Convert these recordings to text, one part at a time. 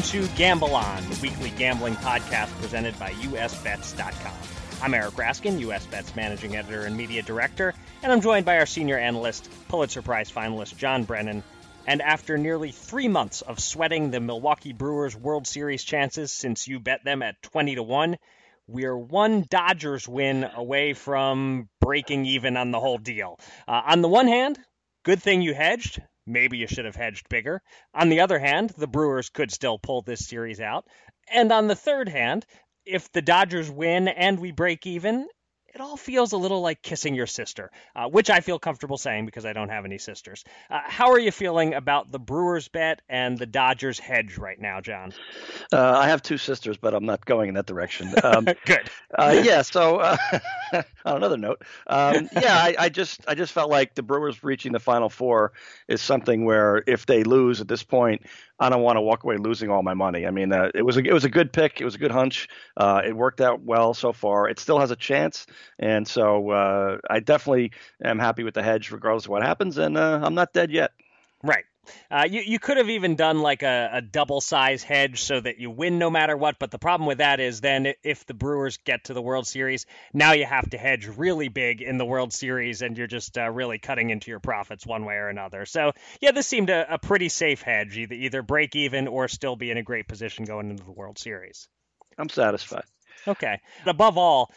again to Gamble On, the weekly gambling podcast presented by USBets.com. I'm Eric Raskin, USBets managing editor and media director, and I'm joined by our senior analyst, Pulitzer Prize finalist John Brennan. And after nearly three months of sweating the Milwaukee Brewers World Series chances since you bet them at 20 to 1, we're one Dodgers win away from breaking even on the whole deal. Uh, on the one hand, good thing you hedged. Maybe you should have hedged bigger. On the other hand, the Brewers could still pull this series out. And on the third hand, if the Dodgers win and we break even, it all feels a little like kissing your sister, uh, which I feel comfortable saying because I don't have any sisters. Uh, how are you feeling about the Brewers bet and the Dodgers hedge right now, John? Uh, I have two sisters, but I'm not going in that direction. Um, Good. Uh, yeah. So uh, on another note, um, yeah, I, I, just I just felt like the Brewers reaching the Final Four is something where if they lose at this point, I don't want to walk away losing all my money. I mean, uh, it was a, it was a good pick. It was a good hunch. Uh, it worked out well so far. It still has a chance, and so uh, I definitely am happy with the hedge, regardless of what happens. And uh, I'm not dead yet. Right. Uh, you you could have even done like a, a double size hedge so that you win no matter what. But the problem with that is then if the Brewers get to the World Series, now you have to hedge really big in the World Series, and you're just uh, really cutting into your profits one way or another. So yeah, this seemed a, a pretty safe hedge, either either break even or still be in a great position going into the World Series. I'm satisfied. Okay. But Above all,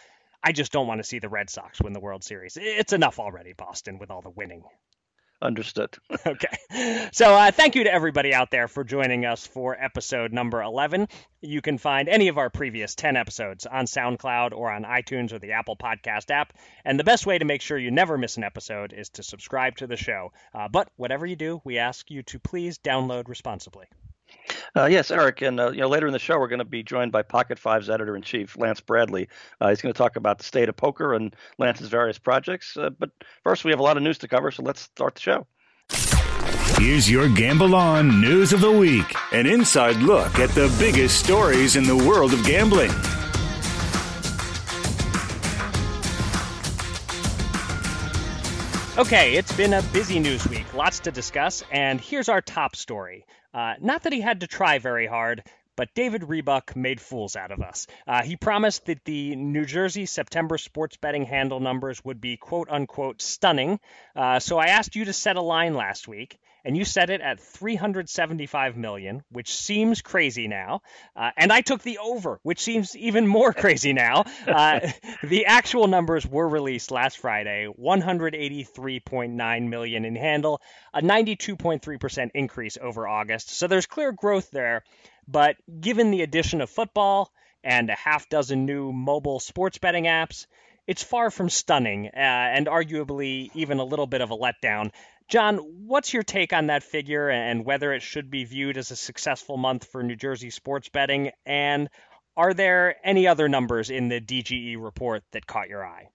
I just don't want to see the Red Sox win the World Series. It's enough already, Boston, with all the winning. Understood. okay. So uh, thank you to everybody out there for joining us for episode number 11. You can find any of our previous 10 episodes on SoundCloud or on iTunes or the Apple Podcast app. And the best way to make sure you never miss an episode is to subscribe to the show. Uh, but whatever you do, we ask you to please download responsibly. Uh, yes, Eric, and uh, you know later in the show we're going to be joined by Pocket Fives editor in chief, Lance Bradley. Uh, he's going to talk about the state of poker and Lance's various projects. Uh, but first, we have a lot of news to cover, so let's start the show. Here's your Gamble On News of the Week, an inside look at the biggest stories in the world of gambling. Okay, it's been a busy news week, lots to discuss, and here's our top story. Uh, not that he had to try very hard, but David Rebuck made fools out of us. Uh, he promised that the New Jersey September sports betting handle numbers would be quote unquote stunning. Uh, so I asked you to set a line last week, and you set it at 375 million, which seems crazy now. Uh, and I took the over, which seems even more crazy now. Uh, the actual numbers were released last Friday: 183.9 million in handle, a 92.3% increase over August. So there's clear growth there. But given the addition of football and a half dozen new mobile sports betting apps, it's far from stunning uh, and arguably even a little bit of a letdown. John, what's your take on that figure and whether it should be viewed as a successful month for New Jersey sports betting? And are there any other numbers in the DGE report that caught your eye?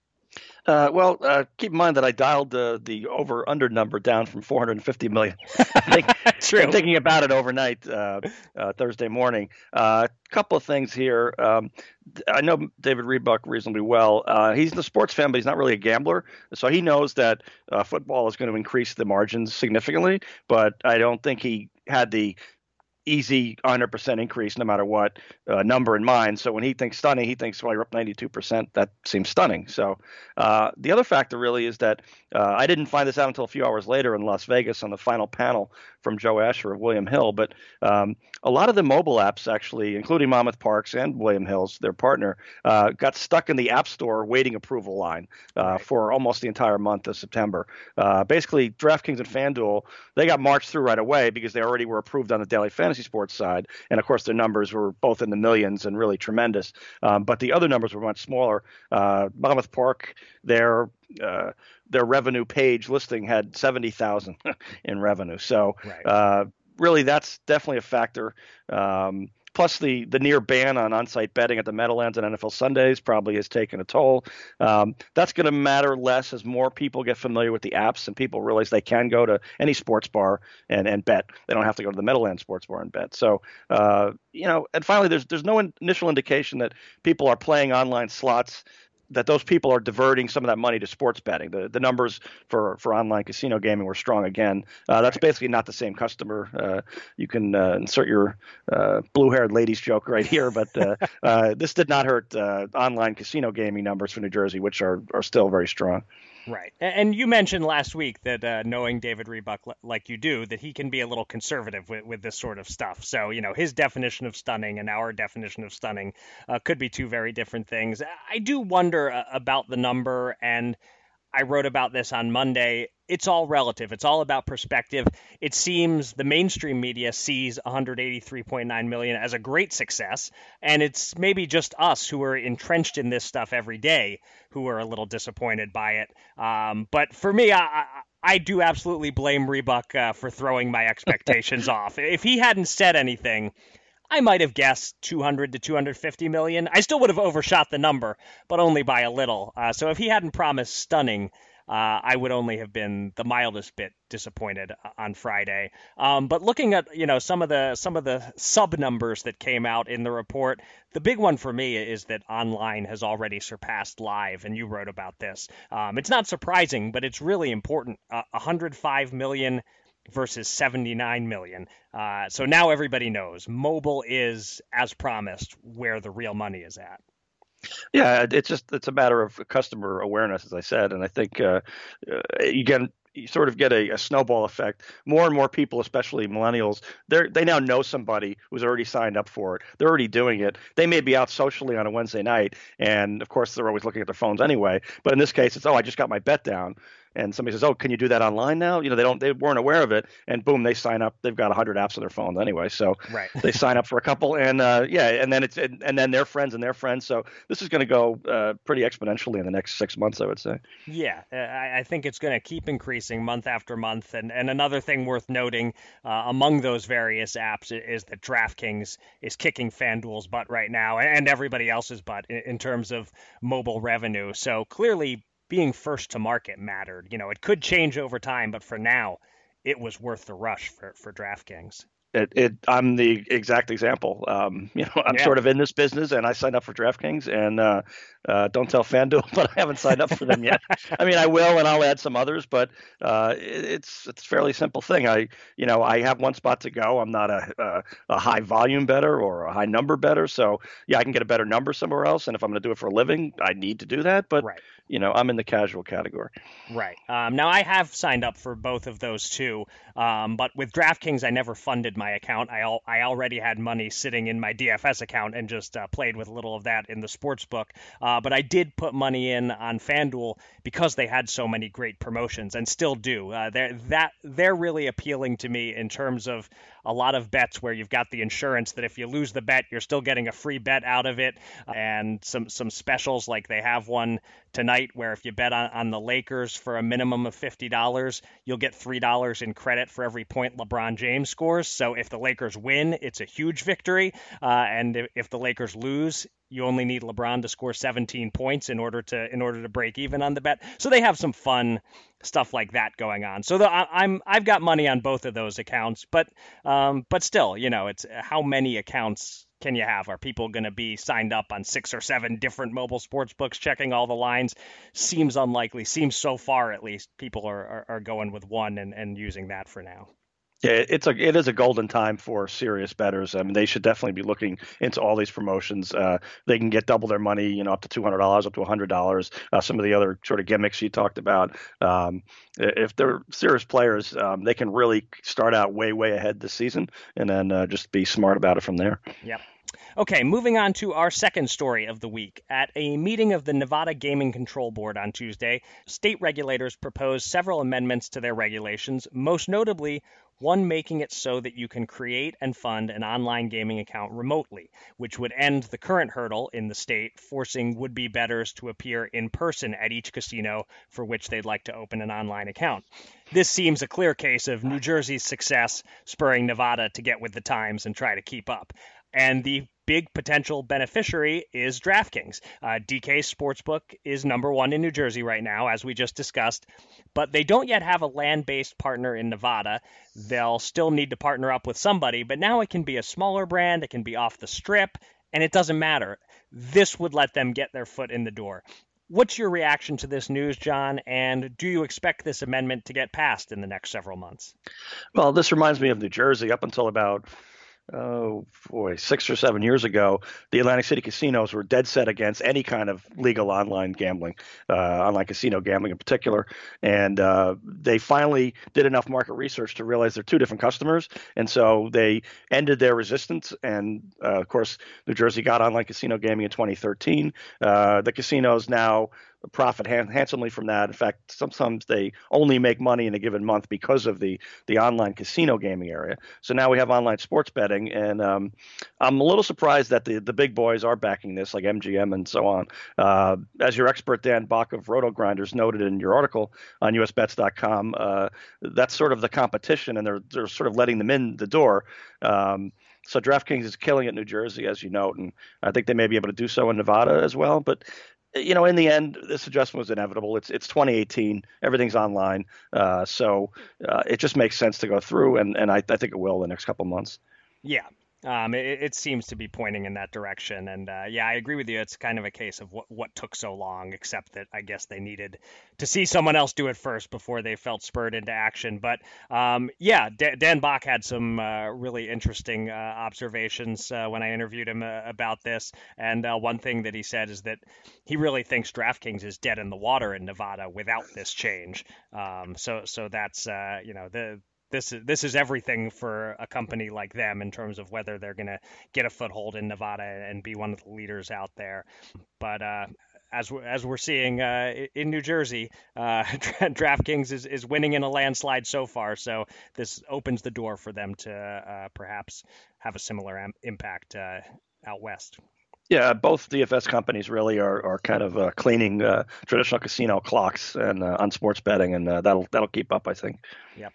Uh, well, uh, keep in mind that I dialed the the over under number down from 450 million. think, True. Thinking about it overnight, uh, uh Thursday morning. A uh, couple of things here. Um, I know David Rebuck reasonably well. Uh, he's in the sports fan, but he's not really a gambler, so he knows that football is going to increase the margins significantly. But I don't think he had the easy 100% increase no matter what uh, number in mind. So when he thinks stunning, he thinks, well, you're up 92%. That seems stunning. So uh, the other factor really is that uh, I didn't find this out until a few hours later in Las Vegas on the final panel from Joe Asher of William Hill. But um, a lot of the mobile apps, actually, including Monmouth Parks and William Hill's, their partner, uh, got stuck in the App Store waiting approval line uh, right. for almost the entire month of September. Uh, basically, DraftKings and FanDuel, they got marched through right away because they already were approved on the daily fantasy sports side. And of course, their numbers were both in the millions and really tremendous. Um, but the other numbers were much smaller. Uh, Monmouth Park, their uh, their revenue page listing had 70,000 in revenue. So right. uh, really, that's definitely a factor. Um, plus the the near ban on on-site betting at the Meadowlands and NFL Sundays probably has taken a toll. Um, that's going to matter less as more people get familiar with the apps and people realize they can go to any sports bar and, and bet. They don't have to go to the Meadowlands sports bar and bet. So uh, you know, and finally, there's there's no initial indication that people are playing online slots that those people are diverting some of that money to sports betting. The the numbers for for online casino gaming were strong again. Uh, that's basically not the same customer. Uh, you can uh, insert your uh, blue haired ladies joke right here, but uh, uh, this did not hurt online casino gaming numbers for New Jersey, which are are still very strong. Right. And you mentioned last week that uh, knowing David Rebuck like you do, that he can be a little conservative with, with this sort of stuff. So, you know, his definition of stunning and our definition of stunning uh, could be two very different things. I do wonder uh, about the number and I wrote about this on Monday. It's all relative. It's all about perspective. It seems the mainstream media sees 183.9 million as a great success, and it's maybe just us who are entrenched in this stuff every day who are a little disappointed by it. Um, but for me, I, I do absolutely blame Rebuck uh, for throwing my expectations off. If he hadn't said anything, I might have guessed 200 to 250 million. I still would have overshot the number, but only by a little. Uh, so if he hadn't promised stunning, uh, I would only have been the mildest bit disappointed uh, on Friday. Um, but looking at you know some of the some of the sub numbers that came out in the report, the big one for me is that online has already surpassed live, and you wrote about this. Um, it's not surprising, but it's really important. Uh, 105 million versus 79 million. Uh, so now everybody knows mobile is, as promised, where the real money is at. Yeah, it's just it's a matter of customer awareness, as I said, and I think uh, uh, you get you sort of get a, a, snowball effect. More and more people, especially millennials, they they now know somebody who's already signed up for it. They're already doing it. They may be out socially on a Wednesday night, and of course they're always looking at their phones anyway. But in this case, it's oh, I just got my bet down and somebody says, "Oh, can you do that online now?" You know, they don't, they weren't aware of it, and boom, they sign up. They've got 100 apps on their phones anyway, so right. they sign up for a couple, and uh, yeah, and then it's and, and, then their friends and their friends. So this is going to go uh, pretty exponentially in the next six months, I would say. Yeah, uh, I, I think it's going to keep increasing month after month, and and another thing worth noting uh, among those various apps is that DraftKings is kicking FanDuel's butt right now, and everybody else's butt in, in terms of mobile revenue. So clearly being first to market mattered. You know, it could change over time, but for now, it was worth the rush for, for DraftKings. It, it, I'm the exact example. Um, you know, I'm yeah. sort of in this business, and I signed up for DraftKings, and uh, uh, don't tell FanDuel, but I haven't signed up for them yet. I mean, I will, and I'll add some others, but uh, it's it's a fairly simple thing. I, you know, I have one spot to go. I'm not a a, a high volume better or a high number better, so yeah, I can get a better number somewhere else. And if I'm going to do it for a living, I need to do that. But right you know, I'm in the casual category. Right. Um, now, I have signed up for both of those two, um, but with DraftKings, I never funded my account. I, al- I already had money sitting in my DFS account and just uh, played with a little of that in the sports book. Uh, but I did put money in on FanDuel because they had so many great promotions and still do. Uh, they're, that, they're really appealing to me in terms of a lot of bets where you've got the insurance that if you lose the bet, you're still getting a free bet out of it, and some some specials like they have one tonight where if you bet on, on the Lakers for a minimum of fifty dollars, you'll get three dollars in credit for every point LeBron James scores. So if the Lakers win, it's a huge victory, uh, and if, if the Lakers lose, you only need LeBron to score 17 points in order to in order to break even on the bet. So they have some fun stuff like that going on. So the, I, am I've got money on both of those accounts, but um, but still, you know, it's how many accounts can you have? Are people going to be signed up on six or seven different mobile sports books, checking all the lines? Seems unlikely. Seems so far, at least, people are, are, are going with one and, and using that for now. Yeah, it's a it is a golden time for serious bettors. I mean, they should definitely be looking into all these promotions. Uh, they can get double their money, you know, up to two hundred dollars, up to hundred dollars. Uh, some of the other sort of gimmicks you talked about. Um, if they're serious players, um, they can really start out way way ahead this season, and then uh, just be smart about it from there. Yep. Okay, moving on to our second story of the week. At a meeting of the Nevada Gaming Control Board on Tuesday, state regulators proposed several amendments to their regulations, most notably one making it so that you can create and fund an online gaming account remotely, which would end the current hurdle in the state forcing would be bettors to appear in person at each casino for which they'd like to open an online account. This seems a clear case of New Jersey's success spurring Nevada to get with the times and try to keep up. And the big potential beneficiary is DraftKings. Uh, DK Sportsbook is number one in New Jersey right now, as we just discussed, but they don't yet have a land based partner in Nevada. They'll still need to partner up with somebody, but now it can be a smaller brand, it can be off the strip, and it doesn't matter. This would let them get their foot in the door. What's your reaction to this news, John? And do you expect this amendment to get passed in the next several months? Well, this reminds me of New Jersey. Up until about oh boy, six or seven years ago, the Atlantic City casinos were dead set against any kind of legal online gambling, uh, online casino gambling in particular. And uh, they finally did enough market research to realize they're two different customers. And so they ended their resistance. And uh, of course, New Jersey got online casino gaming in 2013. Uh, the casinos now profit handsomely from that. In fact, sometimes they only make money in a given month because of the the online casino gaming area. So now we have online sports betting, and um, I'm a little surprised that the the big boys are backing this, like MGM and so on. Uh, as your expert Dan Bach of RotoGrinders noted in your article on USBets.com, uh, that's sort of the competition, and they're they're sort of letting them in the door. Um, so DraftKings is killing it in New Jersey, as you note, and I think they may be able to do so in Nevada as well. But you know, in the end, this adjustment was inevitable. It's it's 2018. Everything's online, uh, so uh, it just makes sense to go through, and and I, I think it will the next couple months. Yeah, um, it, it, seems to be pointing in that direction. And uh, yeah, I agree with you. It's kind of a case of what, what took so long, except that I guess they needed to see someone else do it first before they felt spurred into action. But um, yeah, D- Dan Bach had some uh, really interesting uh, observations uh, when I interviewed him uh, about this. And uh, one thing that he said is that he really thinks DraftKings is dead in the water in Nevada without this change. Um, so so that's you know the this is this is everything for a company like them in terms of whether they're going to get a foothold in Nevada and be one of the leaders out there. But uh, as we're, as we're seeing uh, in New Jersey, uh, DraftKings is, is winning in a landslide so far. So this opens the door for them to uh, perhaps have a similar am- impact uh, out west. Yeah, both DFS companies really are, are kind of uh, cleaning uh, traditional casino clocks and uh, on sports betting, and uh, that'll that'll keep up, I think. Yep.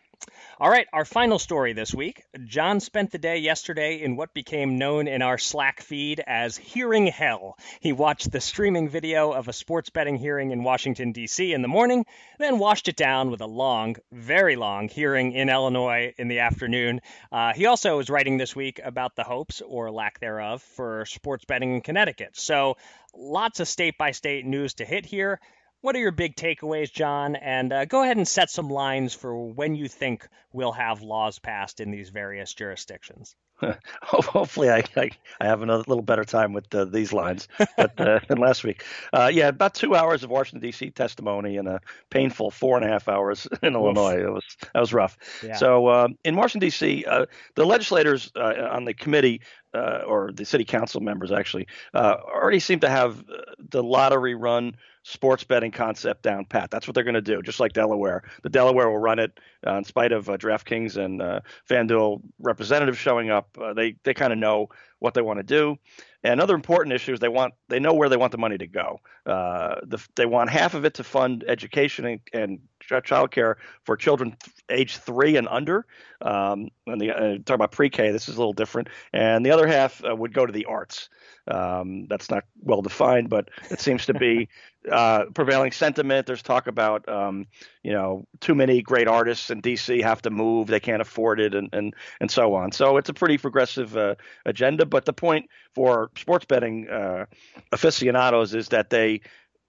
All right, our final story this week. John spent the day yesterday in what became known in our Slack feed as hearing hell. He watched the streaming video of a sports betting hearing in Washington, D.C. in the morning, then washed it down with a long, very long hearing in Illinois in the afternoon. Uh, he also is writing this week about the hopes, or lack thereof, for sports betting in Connecticut. So lots of state by state news to hit here. What are your big takeaways, John? And uh, go ahead and set some lines for when you think we'll have laws passed in these various jurisdictions. Hopefully, I, I, I have a little better time with uh, these lines but, uh, than last week. Uh, yeah, about two hours of Washington D.C. testimony and a painful four and a half hours in Illinois. It was that was rough. Yeah. So um, in Washington D.C., uh, the legislators uh, on the committee uh, or the city council members actually already seem to have the lottery run sports betting concept down pat. That's what they're going to do, just like Delaware. The Delaware will run it uh, in spite of uh, DraftKings and uh, FanDuel representatives showing up. Uh, they they kind of know what they want to do. And another important issue is they want they know where they want the money to go. Uh, the, they want half of it to fund education and, and childcare for children age three and under. Um, and the uh, talk about pre-K, this is a little different. And the other half would go to the arts. Um, that's not well defined, but it seems to be uh, prevailing sentiment. There's talk about, um, you know, too many great artists in D.C. have to move; they can't afford it, and and and so on. So it's a pretty progressive uh, agenda. But the point for sports betting uh, aficionados is that they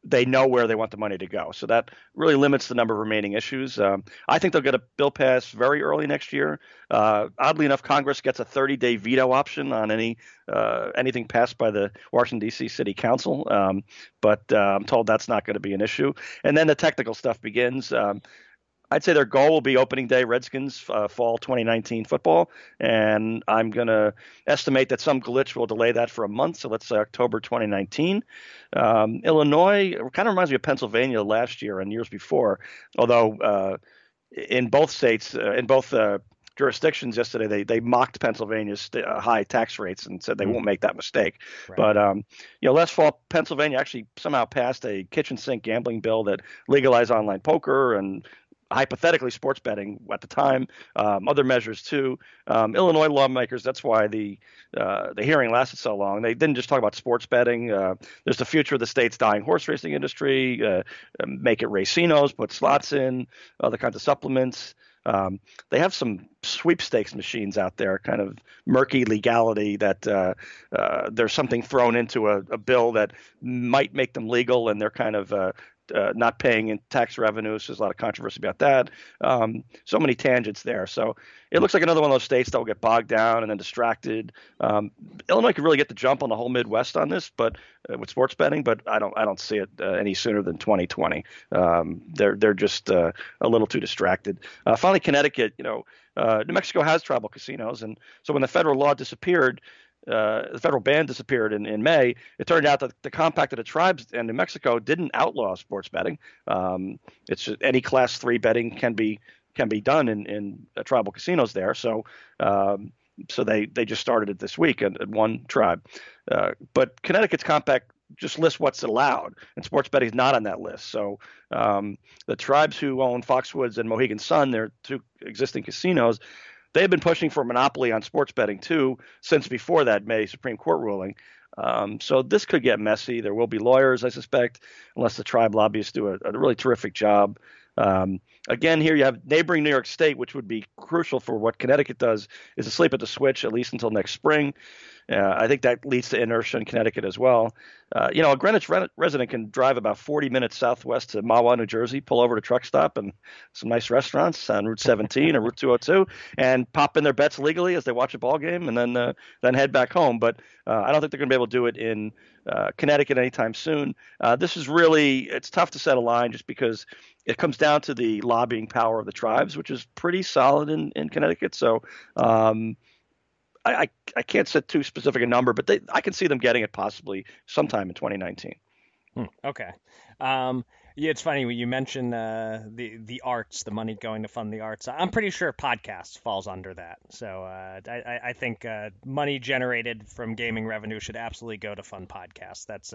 they know where they want the money to go. So that really limits the number of remaining issues. Um, I think they'll get a bill passed very early next year. Uh, oddly enough, Congress gets a 30-day veto option on any uh, anything passed by the Washington D.C. City Council, um, but uh, I'm told that's not going to be an issue. And then the technical stuff begins. Um, I'd say their goal will be opening day Redskins uh, fall 2019 football, and I'm going to estimate that some glitch will delay that for a month. So let's say October 2019. Um, Illinois kind of reminds me of Pennsylvania last year and years before, although uh, in both states, uh, in both uh, jurisdictions yesterday, they they mocked Pennsylvania's uh, high tax rates and said they mm-hmm. won't make that mistake. Right. But um, you know, last fall, Pennsylvania actually somehow passed a kitchen sink gambling bill that legalized online poker and hypothetically sports betting at the time, um, other measures too. Um, Illinois lawmakers, that's why the uh, the hearing lasted so long. They didn't just talk about sports betting. Uh, there's the future of the state's dying horse racing industry. Uh, make it racinos, put slots in, other kinds of supplements. um, they have some sweepstakes machines out there, kind of murky legality that uh, uh, there's something thrown into a, a, bill that might make them legal, and they're kind of uh, uh, not paying in tax revenues. There's a lot of controversy about that. Um, so many tangents there. So it looks like another one of those states that will get bogged down and then distracted. Um, Illinois could really get the jump on the whole Midwest on this, but uh, with sports betting, but I don't I don't see it uh, any sooner than 2020. Um, they're they're just uh, a little too distracted. Uh, finally, Connecticut. You know, uh, New Mexico has tribal casinos, and so when the federal law disappeared uh, the federal ban disappeared in, in May, it turned out that the compact of the tribes in New Mexico didn't outlaw sports betting. Um, it's any class three betting can be can be done in, in uh, tribal casinos there. So um, so they they just started it this week at, at one tribe. Uh, but Connecticut's compact just lists what's allowed, and sports betting is not on that list. So um, the tribes who own Foxwoods and Mohegan Sun, their two existing casinos, they have been pushing for a monopoly on sports betting too since before that May Supreme Court ruling. Um, so this could get messy. There will be lawyers, I suspect, unless the tribe lobbyists do a, a really terrific job. Um, again, here you have neighboring New York State, which would be crucial for what Connecticut does, is asleep at the switch at least until next spring. Uh, I think that leads to inertia in Connecticut as well. Uh, you know, a Greenwich re- resident can drive about 40 minutes southwest to Mahwah, New Jersey, pull over to truck stop and some nice restaurants on Route 17 or Route 202, and pop in their bets legally as they watch a ball game, and then uh, then head back home. But uh, I don't think they're going to be able to do it in uh, Connecticut anytime soon. Uh, this is really it's tough to set a line just because it comes down to the lobbying power of the tribes, which is pretty solid in, in Connecticut. So. Um, I, I, I can't set too specific a number, but they, I can see them getting it possibly sometime in 2019. Hmm. Okay. Um, yeah, it's funny you mention uh, the the arts, the money going to fund the arts. I'm pretty sure podcasts falls under that. So uh, I, I think uh, money generated from gaming revenue should absolutely go to fund podcasts. That's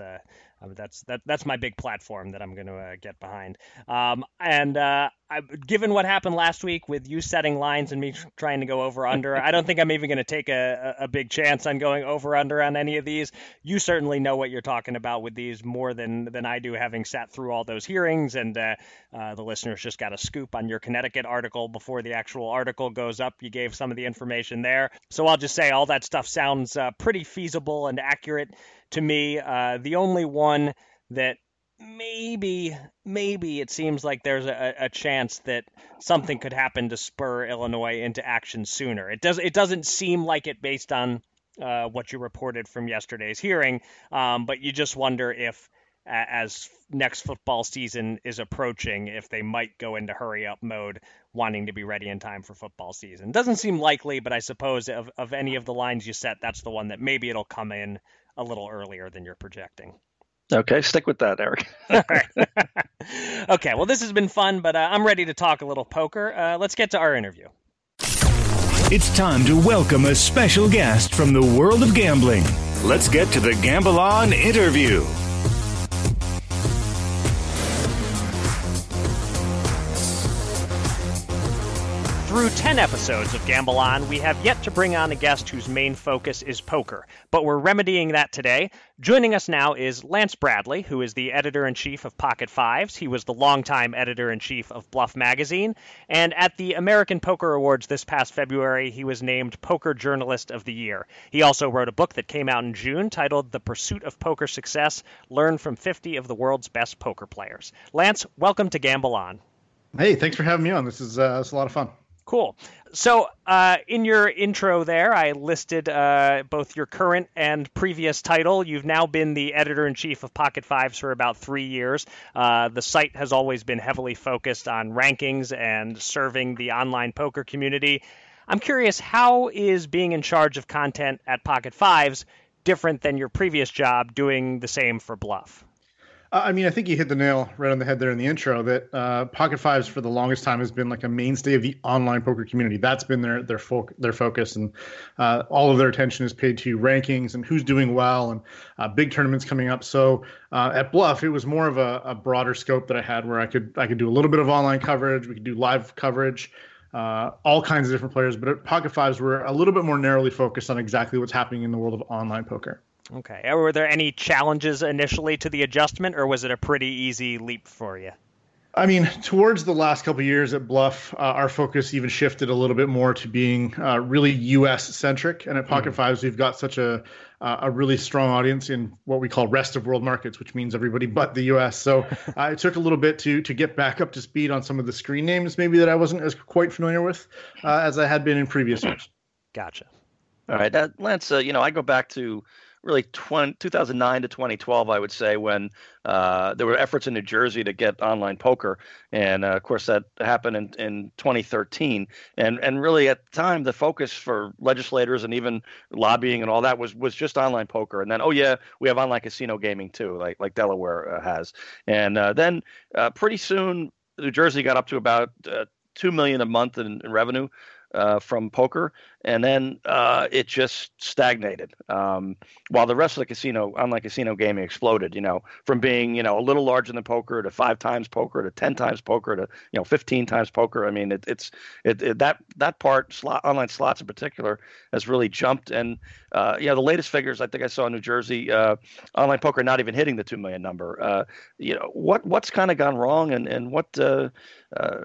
uh, that's that, that's my big platform that I'm going to uh, get behind. Um, and uh, I, given what happened last week with you setting lines and me trying to go over under, I don't think I'm even going to take a, a big chance on going over under on any of these. You certainly know what you're talking about with these more than than I do, having sat through all those hearings. And uh, the listeners just got a scoop on your Connecticut article before the actual article goes up. You gave some of the information there, so I'll just say all that stuff sounds pretty feasible and accurate to me. Uh, the only one that maybe maybe it seems like there's a, a, chance that something could happen to spur Illinois into action sooner. It does it doesn't seem like it based on uh, what you reported from yesterday's hearing, um, but you just wonder if as next football season is approaching if they might go into hurry up mode wanting to be ready in time for football season doesn't seem likely but i suppose of, of any of the lines you set that's the one that maybe it'll come in a little earlier than you're projecting Okay, stick with that, Eric. okay, well, this has been fun, but uh, I'm ready to talk a little poker. Uh, let's get to our interview. It's time to welcome a special guest from the world of gambling. Let's get to the Gamble On interview. Through 10 episodes of Gamble On, we have yet to bring on a guest whose main focus is poker, but we're remedying that today. Joining us now is Lance Bradley, who is the editor in chief of Pocket Fives. He was the longtime editor in chief of Bluff Magazine, and at the American Poker Awards this past February, he was named Poker Journalist of the Year. He also wrote a book that came out in June titled The Pursuit of Poker Success Learn from 50 of the World's Best Poker Players. Lance, welcome to Gamble On. Hey, thanks for having me on. This is, uh, a lot of fun. Cool. So, uh, in your intro there, I listed uh, both your current and previous title. You've now been the editor in chief of Pocket Fives for about three years. Uh, the site has always been heavily focused on rankings and serving the online poker community. I'm curious, how is being in charge of content at Pocket Fives different than your previous job doing the same for Bluff? I mean, I think you hit the nail right on the head there in the intro. That uh, Pocket Fives for the longest time has been like a mainstay of the online poker community. That's been their their fo- their focus, and uh, all of their attention is paid to rankings and who's doing well and uh, big tournaments coming up. So uh, at Bluff, it was more of a, a, broader scope that I had, where I could I could do a little bit of online coverage. We could do live coverage. Uh, all kinds of different players, but at Pocket Fives, we're a little bit more narrowly focused on exactly what's happening in the world of online poker. Okay. Were there any challenges initially to the adjustment, or was it a pretty easy leap for you? I mean, towards the last couple years at Bluff, uh, our focus even shifted a little bit more to being uh, really U.S. centric. And at Pocket mm. Fives, we've got such a uh, a really strong audience in what we call rest of world markets, which means everybody but the U.S. So uh, it took a little bit to to get back up to speed on some of the screen names, maybe that I wasn't as quite familiar with uh, as I had been in previous years. Gotcha. All right, Lance. Uh, you know, I go back to really 20, 2009 to 2012, I would say, when uh, there were efforts in New Jersey to get online poker, and uh, of course that happened in, in 2013. And and really at the time, the focus for legislators and even lobbying and all that was was just online poker. And then oh yeah, we have online casino gaming too, like like Delaware uh, has. And uh, then uh, pretty soon, New Jersey got up to about uh, two million a month in, in revenue uh, from poker, and then uh, it just stagnated. Um, while the rest of the casino, online casino gaming, exploded. You know, from being you know a little larger than poker to five times poker to ten times poker to you know fifteen times poker. I mean, it, it's it, it, that that part slot online slots in particular has really jumped. And uh, you know, the latest figures I think I saw in New Jersey, uh, online poker not even hitting the two million number. Uh, you know, what what's kind of gone wrong, and and what uh, uh,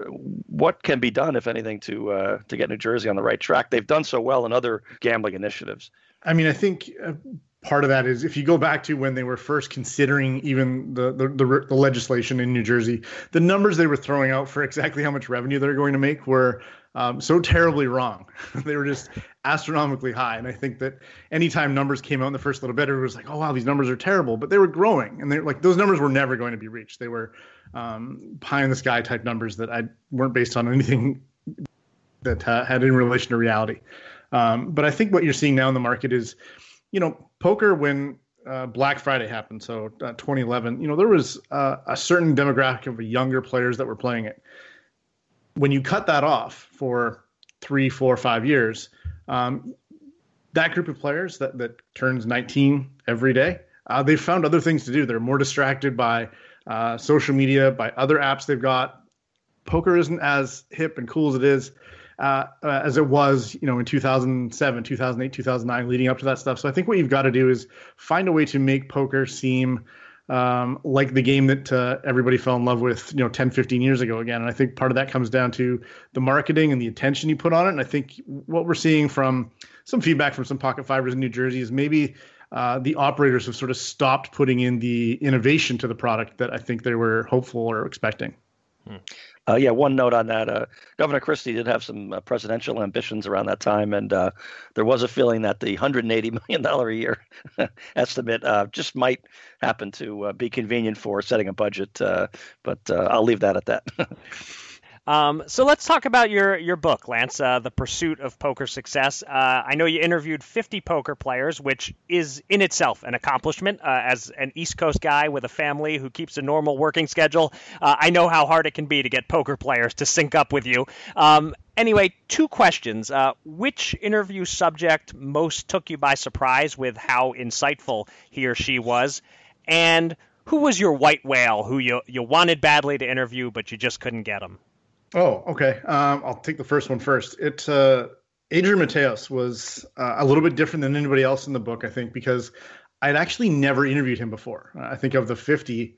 what can be done, if anything, to to get New Jersey on the right track? They've done so well in other gambling initiatives. I mean, I think uh, part of that is if you go back to when they were first considering even the, the, the, the, legislation in New Jersey, the numbers they were throwing out for exactly how much revenue they're going to make were um, so terribly wrong. they were just astronomically high. And I think that anytime numbers came out in the first little bit, everyone was like, oh, wow, these numbers are terrible. But they were growing. And they're like, those numbers were never going to be reached. They were um, pie in the sky type numbers that I weren't based on anything that uh, had in relation to reality. Um, but I think what you're seeing now in the market is, you know, poker when uh, Black Friday happened, so uh, 2011, you know, there was uh, a certain demographic of younger players that were playing it. When you cut that off for three, four, five years, um, that group of players that, that turns 19 every day, uh, they've found other things to do. They're more distracted by uh, social media, by other apps they've got. Poker isn't as hip and cool as it is uh, uh, as it was, you know, in 2007, 2008, 2009, leading up to that stuff. So I think what you've got to do is find a way to make poker seem um, like the game that uh, everybody fell in love with, you know, 10, 15 years ago again. And I think part of that comes down to the marketing and the attention you put on it. And I think what we're seeing from some feedback from some Pocket Fivers in New Jersey is maybe uh, the operators have sort of stopped putting in the innovation to the product that I think they were hopeful or expecting. Hmm. Uh, yeah, one note on that. Uh, Governor Christie did have some uh, presidential ambitions around that time, and uh, there was a feeling that the $180 million a year estimate uh, just might happen to uh, be convenient for setting a budget. but I'll leave that at that. Um, so let's talk about your your book, Lance, uh, "The Pursuit of Poker Success." Uh, I know you interviewed 50 poker players, which is in itself an accomplishment. Uh, as an East Coast guy with a family who keeps a normal working schedule, uh, I know how hard it can be to get poker players to sync up with you. Um, anyway, two questions: uh, Which interview subject most took you by surprise with how insightful he or she was, and who was your white whale who you you wanted badly to interview but you just couldn't get him? Oh, okay. Um, I'll take the first one first. It uh, Adrian Mateos was uh, a little bit different than anybody else in the book, I think, because I'd actually never interviewed him before. I think of the 50,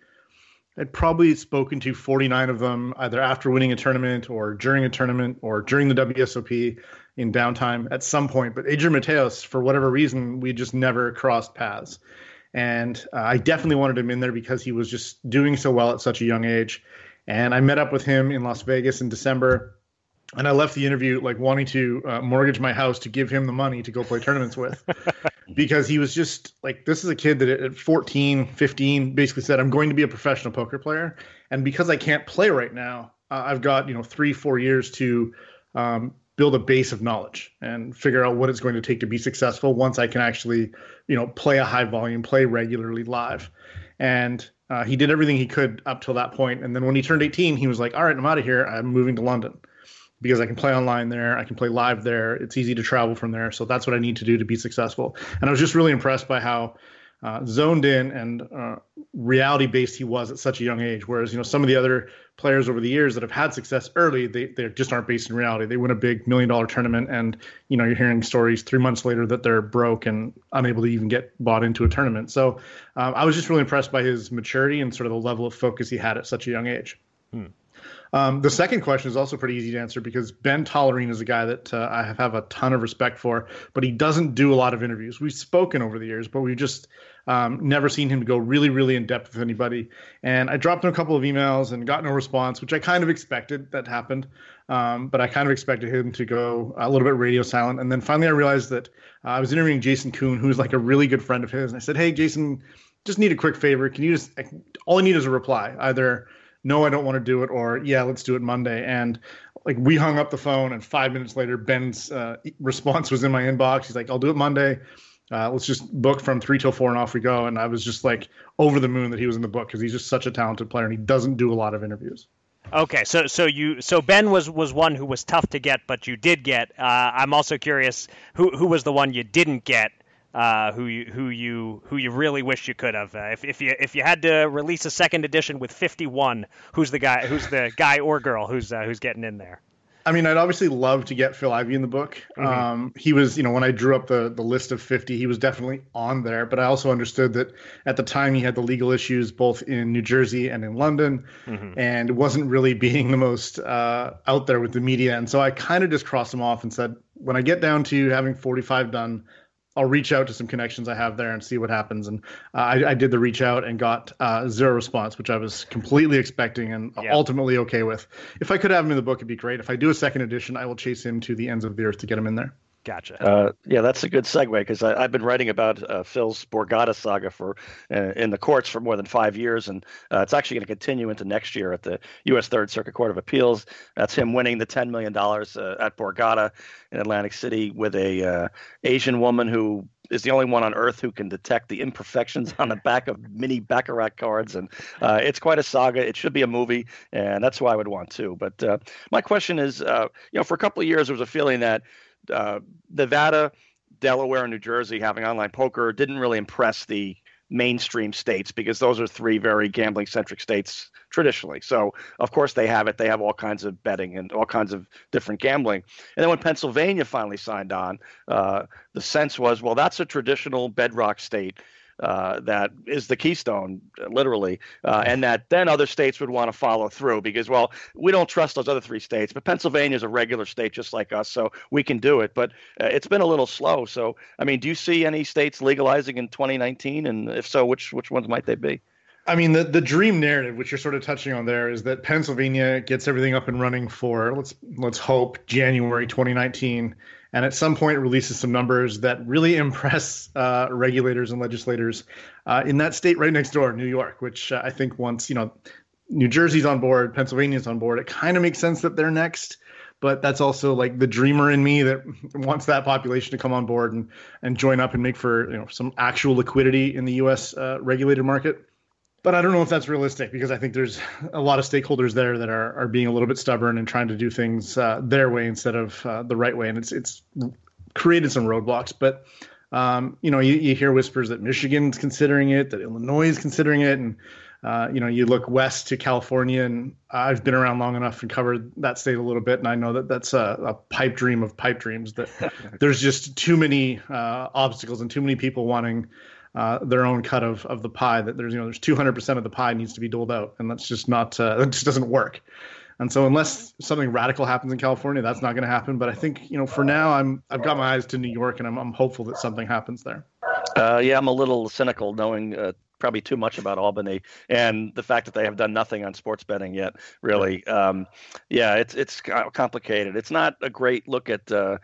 I'd probably spoken to 49 of them either after winning a tournament or during a tournament or during the WSOP in downtime at some point. But Adrian Mateos, for whatever reason, we just never crossed paths. And uh, I definitely wanted him in there because he was just doing so well at such a young age. And I met up with him in Las Vegas in December. And I left the interview like wanting to uh, mortgage my house to give him the money to go play tournaments with because he was just like, this is a kid that at 14, 15 basically said, I'm going to be a professional poker player. And because I can't play right now, uh, I've got, you know, three, four years to um, build a base of knowledge and figure out what it's going to take to be successful once I can actually, you know, play a high volume, play regularly live. And uh, he did everything he could up till that point, and then when he turned 18, he was like, "All right, I'm out of here. I'm moving to London because I can play online there. I can play live there. It's easy to travel from there. So that's what I need to do to be successful." And I was just really impressed by how uh, zoned in and uh, reality based he was at such a young age. Whereas you know some of the other players over the years that have had success early, they they just aren't based in reality. They win a big million dollar tournament, and you know you're hearing stories three months later that they're broke and unable to even get bought into a tournament. So um, I was just really impressed by his maturity and sort of the level of focus he had at such a young age. Hmm. Um, the second question is also pretty easy to answer because Ben Tollerene is a guy that uh, I have a ton of respect for, but he doesn't do a lot of interviews. We've spoken over the years, but we've just um, never seen him go really, really in depth with anybody. And I dropped him a couple of emails and got no response, which I kind of expected that happened. Um, but I kind of expected him to go a little bit radio silent. And then finally, I realized that uh, I was interviewing Jason Koon, who's like a really good friend of his. And I said, Hey, Jason, just need a quick favor. Can you just, all I need is a reply, either no, I don't want to do it, or yeah, let's do it Monday. And like we hung up the phone, and five minutes later, Ben's uh, response was in my inbox. He's like, I'll do it Monday. Uh, let's just book from three till four and off we go. And I was just like over the moon that he was in the book because he's just such a talented player and he doesn't do a lot of interviews. Okay, so so you so Ben was was one who was tough to get, but you did get. Uh, I'm also curious who who was the one you didn't get uh, who you who you who you really wish you could have. Uh, if if you if you had to release a second edition with 51, who's the guy who's the guy or girl who's uh, who's getting in there? I mean, I'd obviously love to get Phil Ivey in the book. Mm-hmm. Um, he was, you know, when I drew up the the list of 50, he was definitely on there. But I also understood that at the time he had the legal issues both in New Jersey and in London, mm-hmm. and wasn't really being the most uh, out there with the media. And so I kind of just crossed him off and said, when I get down to having 45 done, I'll reach out to some connections I have there and see what happens. And uh, I, I, did the reach out and got uh, zero response, which I was completely expecting and yeah. ultimately okay with. If I could have him in the book, it'd be great. If I do a second edition, I will chase him to the ends of the earth to get him in there. Gotcha. Uh, yeah, that's a good segue because I've been writing about uh, Phil's Borgata saga for uh, in the courts for more than five years, and uh, it's actually going to continue into next year at the U.S. Third Circuit Court of Appeals. That's him winning the ten million dollars uh, at Borgata in Atlantic City with a uh, Asian woman who is the only one on earth who can detect the imperfections on the back of mini baccarat cards, and uh, it's quite a saga. It should be a movie, and that's why I would want to. But uh, my question is, uh, you know, for a couple of years there was a feeling that uh, Nevada, Delaware, and New Jersey having online poker didn't really impress the mainstream states because those are three very gambling centric states traditionally. So, of course, they have it. They have all kinds of betting and all kinds of different gambling. And then when Pennsylvania finally signed on, uh, the sense was, well, that's a traditional bedrock state uh, that is the keystone, literally, uh, and that then other states would want to follow through because, well, we don't trust those other three states, but Pennsylvania is a regular state just like us, so we can do it. But uh, it's been a little slow. So, I mean, do you see any states legalizing in 2019, and if so, which which ones might they be? I mean, the, the dream narrative, which you're sort of touching on there, is that Pennsylvania gets everything up and running for let's let's hope January 2019, and at some point releases some numbers that really impress uh, regulators and legislators uh, in that state right next door, New York, which uh, I think once you know New Jersey's on board, Pennsylvania's on board, it kind of makes sense that they're next. But that's also like the dreamer in me that wants that population to come on board and and join up and make for you know some actual liquidity in the U.S. Uh, regulated market but I don't know if that's realistic because I think there's a lot of stakeholders there that are, are being a little bit stubborn and trying to do things uh, their way instead of uh, the right way, and it's it's created some roadblocks. But um, you know, you, you, hear whispers that Michigan's considering it, that Illinois is considering it, and uh, you know, you look west to California, and I've been around long enough and covered that state a little bit, and I know that that's a, a pipe dream of pipe dreams. That there's just too many uh, obstacles and too many people wanting uh, their own cut of, of the pie that there's you know there's 200% of the pie needs to be doled out and that's just not uh, that just doesn't work and so unless something radical happens in California that's not going to happen but I think you know for now I'm I've got my eyes to New York and I'm, I'm hopeful that something happens there uh, yeah I'm a little cynical knowing uh, probably too much about Albany and the fact that they have done nothing on sports betting yet. Really, um, yeah, it's it's complicated. It's not a great look at uh,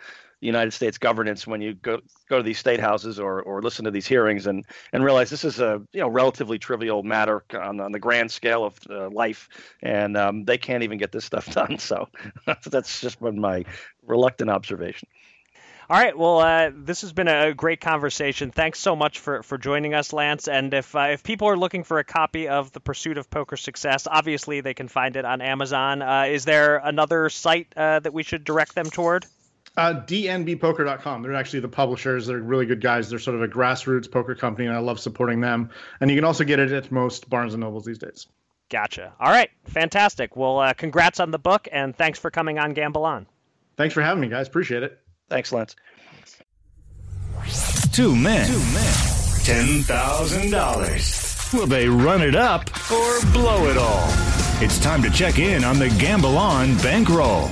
United States governance when you go go to these state houses or or listen to these hearings and and realize this is a you know relatively trivial matter on, on the grand scale of uh, life, and um, they can't even get this stuff done. So that's just been my reluctant observation. All right. Well, uh, this has been a great conversation. Thanks so much for, for joining us, Lance. And if uh, if people are looking for a copy of The Pursuit of Poker Success, obviously they can find it on Amazon. Uh, is there another site uh, that we should direct them toward? Uh, DNBpoker.com. They're actually the publishers. They're really good guys. They're sort of a grassroots poker company, and I love supporting them. And you can also get it at most Barnes and Nobles these days. Gotcha. All right, fantastic. Well, uh, congrats on the book, and thanks for coming on Gamble On. Thanks for having me, guys. Appreciate it. Thanks, Lance. Two men. Two men. Ten thousand dollars. Will they run it up or blow it all? It's time to check in on the Gamble On bankroll.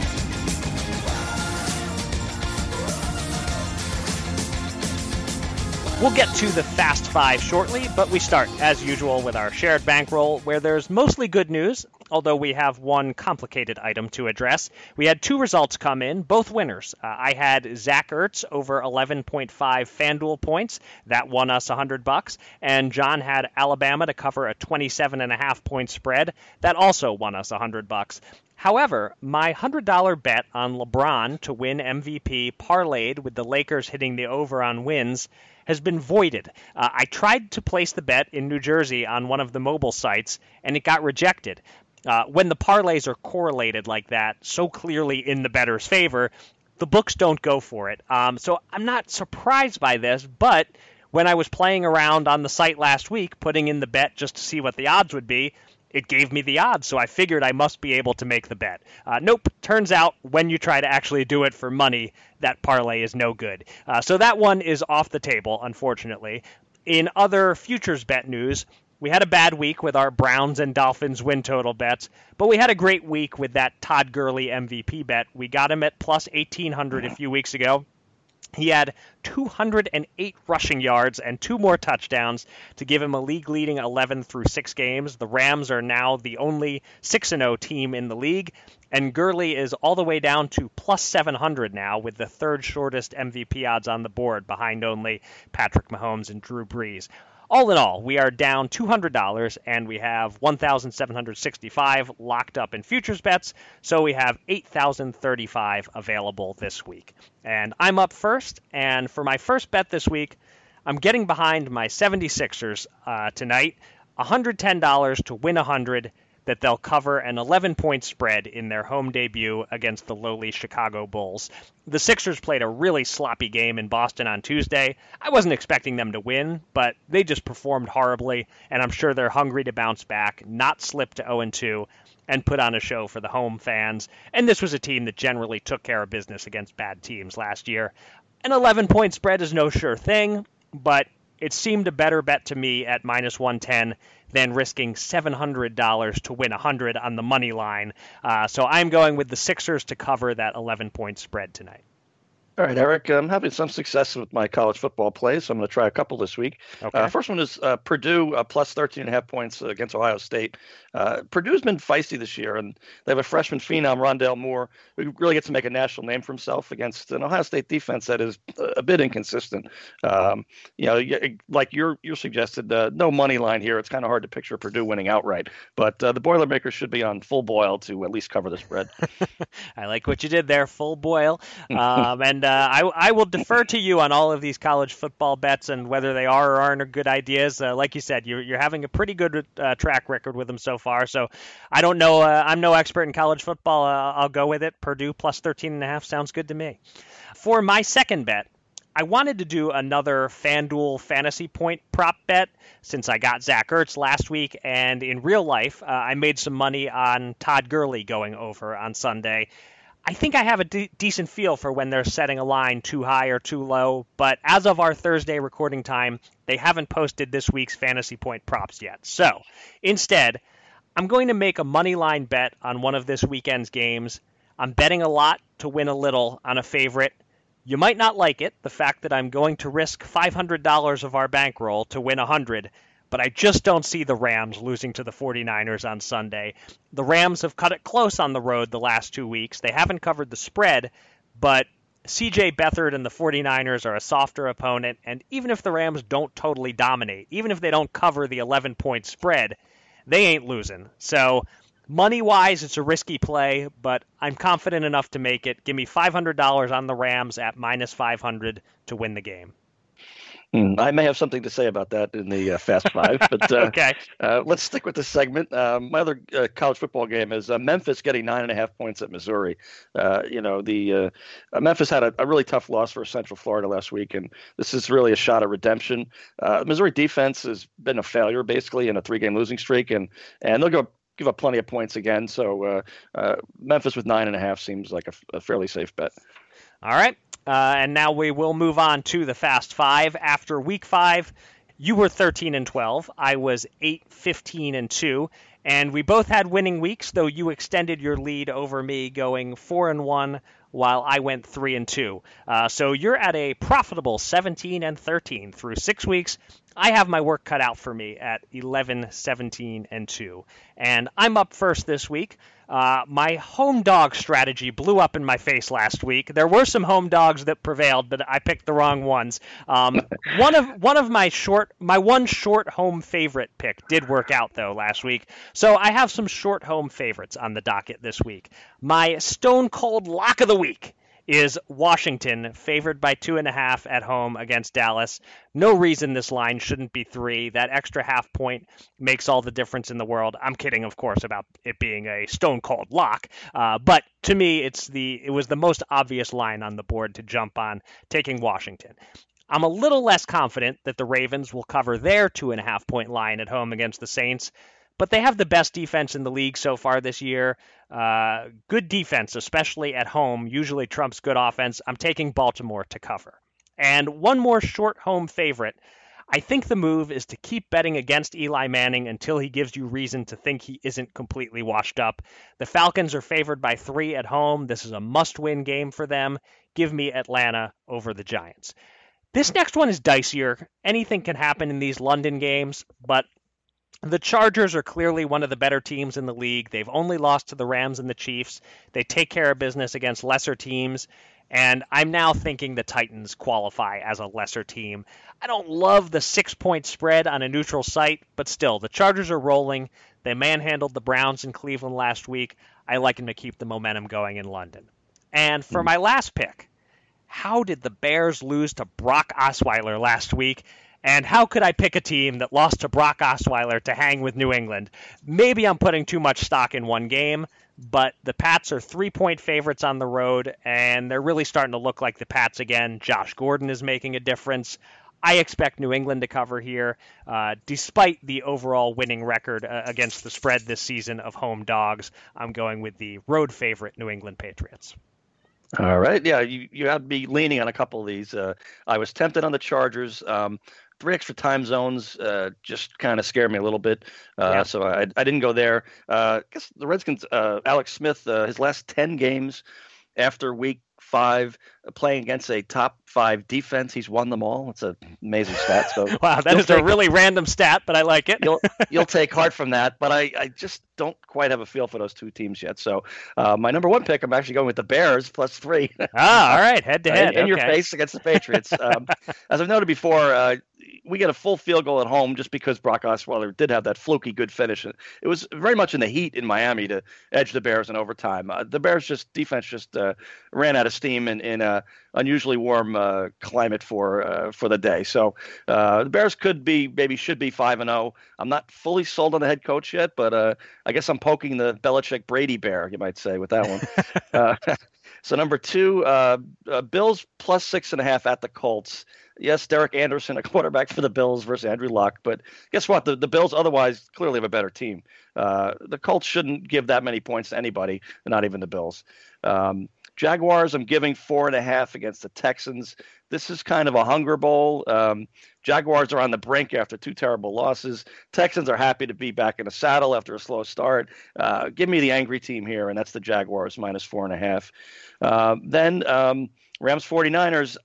We'll get to the Fast Five shortly, but we start, as usual, with our shared bankroll, where there's mostly good news, although we have one complicated item to address. We had two results come in, both winners. Uh, I had Zach Ertz over 11.5 FanDuel points. That won us 100 bucks. And John had Alabama to cover a 27.5 point spread. That also won us 100 bucks. However, my $100 bet on LeBron to win MVP parlayed with the Lakers hitting the over on wins has been voided. Uh, I tried to place the bet in New Jersey on one of the mobile sites, and it got rejected. Uh, when the parlays are correlated like that, so clearly in the bettor's favor, the books don't go for it. Um, so I'm not surprised by this, but when I was playing around on the site last week, putting in the bet just to see what the odds would be, it gave me the odds, so I figured I must be able to make the bet. Uh, nope, turns out when you try to actually do it for money, that parlay is no good. Uh, so that one is off the table, unfortunately. In other futures bet news, we had a bad week with our Browns and Dolphins win total bets, but we had a great week with that Todd Gurley MVP bet. We got him at plus 1800 a few weeks ago. He had 208 rushing yards and two more touchdowns to give him a league leading 11 through 6 games. The Rams are now the only 6 0 team in the league, and Gurley is all the way down to plus 700 now with the third shortest MVP odds on the board behind only Patrick Mahomes and Drew Brees all in all, we are down $200 and we have 1,765 locked up in futures bets. So we have 8,035 available this week. And I'm up first. And for my first bet this week, I'm getting behind my 76ers uh, tonight. $110 to win 100 that they'll cover an 11 point spread in their home debut against the lowly Chicago Bulls. The Sixers played a really sloppy game in Boston on Tuesday. I wasn't expecting them to win, but they just performed horribly, and I'm sure they're hungry to bounce back, not slip to 0 2, and put on a show for the home fans. And this was a team that generally took care of business against bad teams last year. An 11 point spread is no sure thing, but it seemed a better bet to me at minus 110 than risking $700 to win 100 on the money line. Uh, so I'm going with the Sixers to cover that 11 point spread tonight. All right, Eric. I'm having some success with my college football plays, so I'm going to try a couple this week. Okay. Uh, first one is uh, Purdue uh, plus 13 and a half points against Ohio State. Uh, Purdue's been feisty this year, and they have a freshman phenom, Rondale Moore, who really gets to make a national name for himself against an Ohio State defense that is a bit inconsistent. Um, you know, like you're you suggested, uh, no money line here. It's kind of hard to picture Purdue winning outright, but uh, the Boilermakers should be on full boil to at least cover the spread. I like what you did there, full boil, um, and uh, I, I will defer to you on all of these college football bets and whether they are or aren't good ideas. Uh, like you said, you're, you're having a pretty good uh, track record with them so far. So I don't know. Uh, I'm no expert in college football. Uh, I'll go with it. Purdue plus 13 and a half sounds good to me. For my second bet, I wanted to do another FanDuel fantasy point prop bet since I got Zach Ertz last week, and in real life, uh, I made some money on Todd Gurley going over on Sunday. I think I have a de- decent feel for when they're setting a line too high or too low, but as of our Thursday recording time, they haven't posted this week's fantasy point props yet. So instead, I'm going to make a money line bet on one of this weekend's games. I'm betting a lot to win a little on a favorite. You might not like it, the fact that I'm going to risk $500 of our bankroll to win 100 but I just don't see the Rams losing to the 49ers on Sunday. The Rams have cut it close on the road the last two weeks. They haven't covered the spread, but CJ Beathard and the 49ers are a softer opponent, and even if the Rams don't totally dominate, even if they don't cover the 11 point spread, they ain't losing. So, money wise, it's a risky play, but I'm confident enough to make it. Give me $500 on the Rams at minus 500 to win the game. Hmm, I may have something to say about that in the uh, Fast Five, but uh, okay. Uh, let's stick with this segment. Um, my other uh, college football game is uh, Memphis getting nine and a half points at Missouri. Uh, you know, the Memphis had a, a, really tough loss for Central Florida last week, and this is really a shot at redemption. Missouri defense has been a failure basically in a three-game losing streak, and and they'll go give up plenty of points again. So Memphis with nine and a half seems like a, a fairly safe bet. All right. Uh, and now we will move on to the Fast Five. After week five, you were 13 and 12. I was 8, 15 and 2. And we both had winning weeks, though you extended your lead over me, going four and one, while I went three and two. Uh, so you're at a profitable 17 and 13 through six weeks. I have my work cut out for me at 11, 17, and 2. And I'm up first this week. Uh, my home dog strategy blew up in my face last week. There were some home dogs that prevailed, but I picked the wrong ones. Um, one of one of my short, my one short home favorite pick did work out though last week. So I have some short home favorites on the docket this week. My stone cold lock of the week is Washington favored by two and a half at home against Dallas. No reason this line shouldn't be three. That extra half point makes all the difference in the world. I'm kidding, of course, about it being a stone cold lock, uh, but to me, it's the it was the most obvious line on the board to jump on, taking Washington. I'm a little less confident that the Ravens will cover their two and a half point line at home against the Saints but they have the best defense in the league so far this year. Uh, good defense, especially at home, usually trumps good offense. I'm taking Baltimore to cover. And one more short home favorite. I think the move is to keep betting against Eli Manning until he gives you reason to think he isn't completely washed up. The Falcons are favored by three at home. This is a must win game for them. Give me Atlanta over the Giants. This next one is dicier. Anything can happen in these London games, but the Chargers are clearly one of the better teams in the league. They've only lost to the Rams and the Chiefs. They take care of business against lesser teams. And I'm now thinking the Titans qualify as a lesser team. I don't love the six point spread on a neutral site, but still, the Chargers are rolling. They manhandled the Browns in Cleveland last week. I like them to keep the momentum going in London. And for hmm. my last pick, how did the Bears lose to Brock Osweiler last week? And how could I pick a team that lost to Brock Osweiler to hang with New England? Maybe I'm putting too much stock in one game, but the Pats are three point favorites on the road, and they're really starting to look like the Pats again. Josh Gordon is making a difference. I expect New England to cover here, uh, despite the overall winning record uh, against the spread this season of home dogs. I'm going with the road favorite New England Patriots. All right, yeah, you you had me leaning on a couple of these. Uh, I was tempted on the Chargers. Um, three extra time zones uh, just kind of scared me a little bit. Uh, yeah. So I, I didn't go there. Uh, I guess the Redskins, uh, Alex Smith, uh, his last 10 games after week five, uh, playing against a top five defense, he's won them all. It's an amazing stat. So wow, that is a really random stat, but I like it. you'll you'll take heart from that, but I, I just don't quite have a feel for those two teams yet. So my number one pick, I'm actually going with the Bears plus three. ah, all right, head to head in, in okay. your face against the Patriots. Um, as I've noted before, we get a full field goal at home just because Brock Osweiler did have that fluky good finish. It was very much in the heat in Miami to edge the Bears in overtime. Uh, the Bears just defense just uh, ran out of steam in, in a unusually warm uh, climate for uh, for the day. So uh, the Bears could be maybe should be five and zero. Oh. I'm not fully sold on the head coach yet, but uh, I guess I'm poking the Belichick Brady bear, you might say, with that one. so number two, Bills plus six and a half at the Colts yes, Derek Anderson, a quarterback for the Bills versus Andrew Luck. But guess what? The, the Bills otherwise clearly have a better team. Uh, the Colts shouldn't give that many points to anybody, not even the Bills. Um, Jaguars, I'm giving four and a half against the Texans. This is kind of a hunger bowl. Um, Jaguars are on the brink after two terrible losses. Texans are happy to be back in the saddle after a slow start. Uh, give me the angry team here, and that's the Jaguars minus four and a half. Uh, then um, Rams 49ers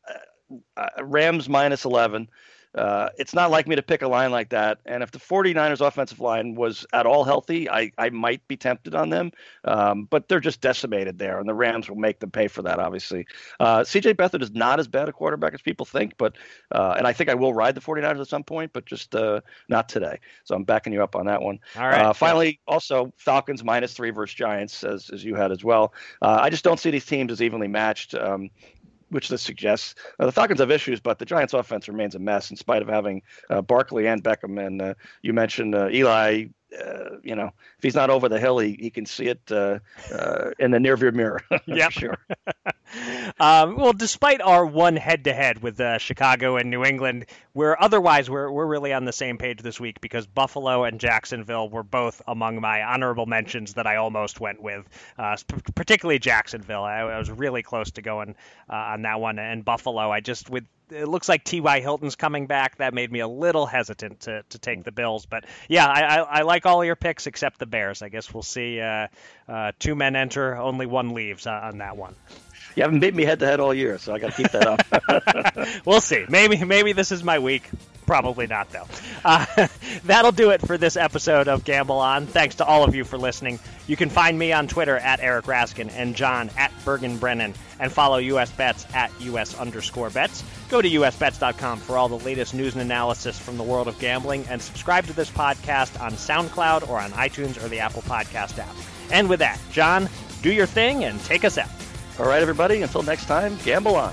uh, Rams minus 11. Uh, it's not like me to pick a line like that. And if the 49ers offensive line was at all healthy, I, I might be tempted on them. Um, but they're just decimated there, and the Rams will make them pay for that, obviously. Uh, CJ Beathard is not as bad a quarterback as people think, but uh, and I think I will ride the 49ers at some point, but just uh, not today. So I'm backing you up on that one. All right. Uh, finally, also Falcons minus three versus Giants, as, as you had as well. Uh, I just don't see these teams as evenly matched. Um, which this suggests. Uh, the Falcons have issues, but the Giants' offense remains a mess in spite of having uh, Barkley and Beckham. And uh, you mentioned uh, Eli. Uh, you know, if he's not over the hill, he, he can see it uh, in the near view mirror. yeah, sure. Um, well, despite our one head-to-head with uh, Chicago and New England, we're otherwise we're we're really on the same page this week because Buffalo and Jacksonville were both among my honorable mentions that I almost went with, uh, particularly Jacksonville. I, I, was really close to going uh, on that one, and Buffalo. I just with it looks like T.Y. Hilton's coming back. That made me a little hesitant to, to take the Bills. But yeah, I, I, I like all your picks except the Bears. I guess we'll see. Uh, uh, two men enter, only one leaves uh, on that one. You haven't beat me head to head all year, so I got to keep that up. we'll see. Maybe maybe this is my week. Probably not, though. Uh, that'll do it for this episode of Gamble On. Thanks to all of you for listening. You can find me on Twitter at Eric Raskin and John at Bergen Brennan, and follow US Bets at US underscore bets. Go to usbets.com for all the latest news and analysis from the world of gambling, and subscribe to this podcast on SoundCloud or on iTunes or the Apple Podcast app. And with that, John, do your thing and take us out. All right, everybody, until next time, gamble on.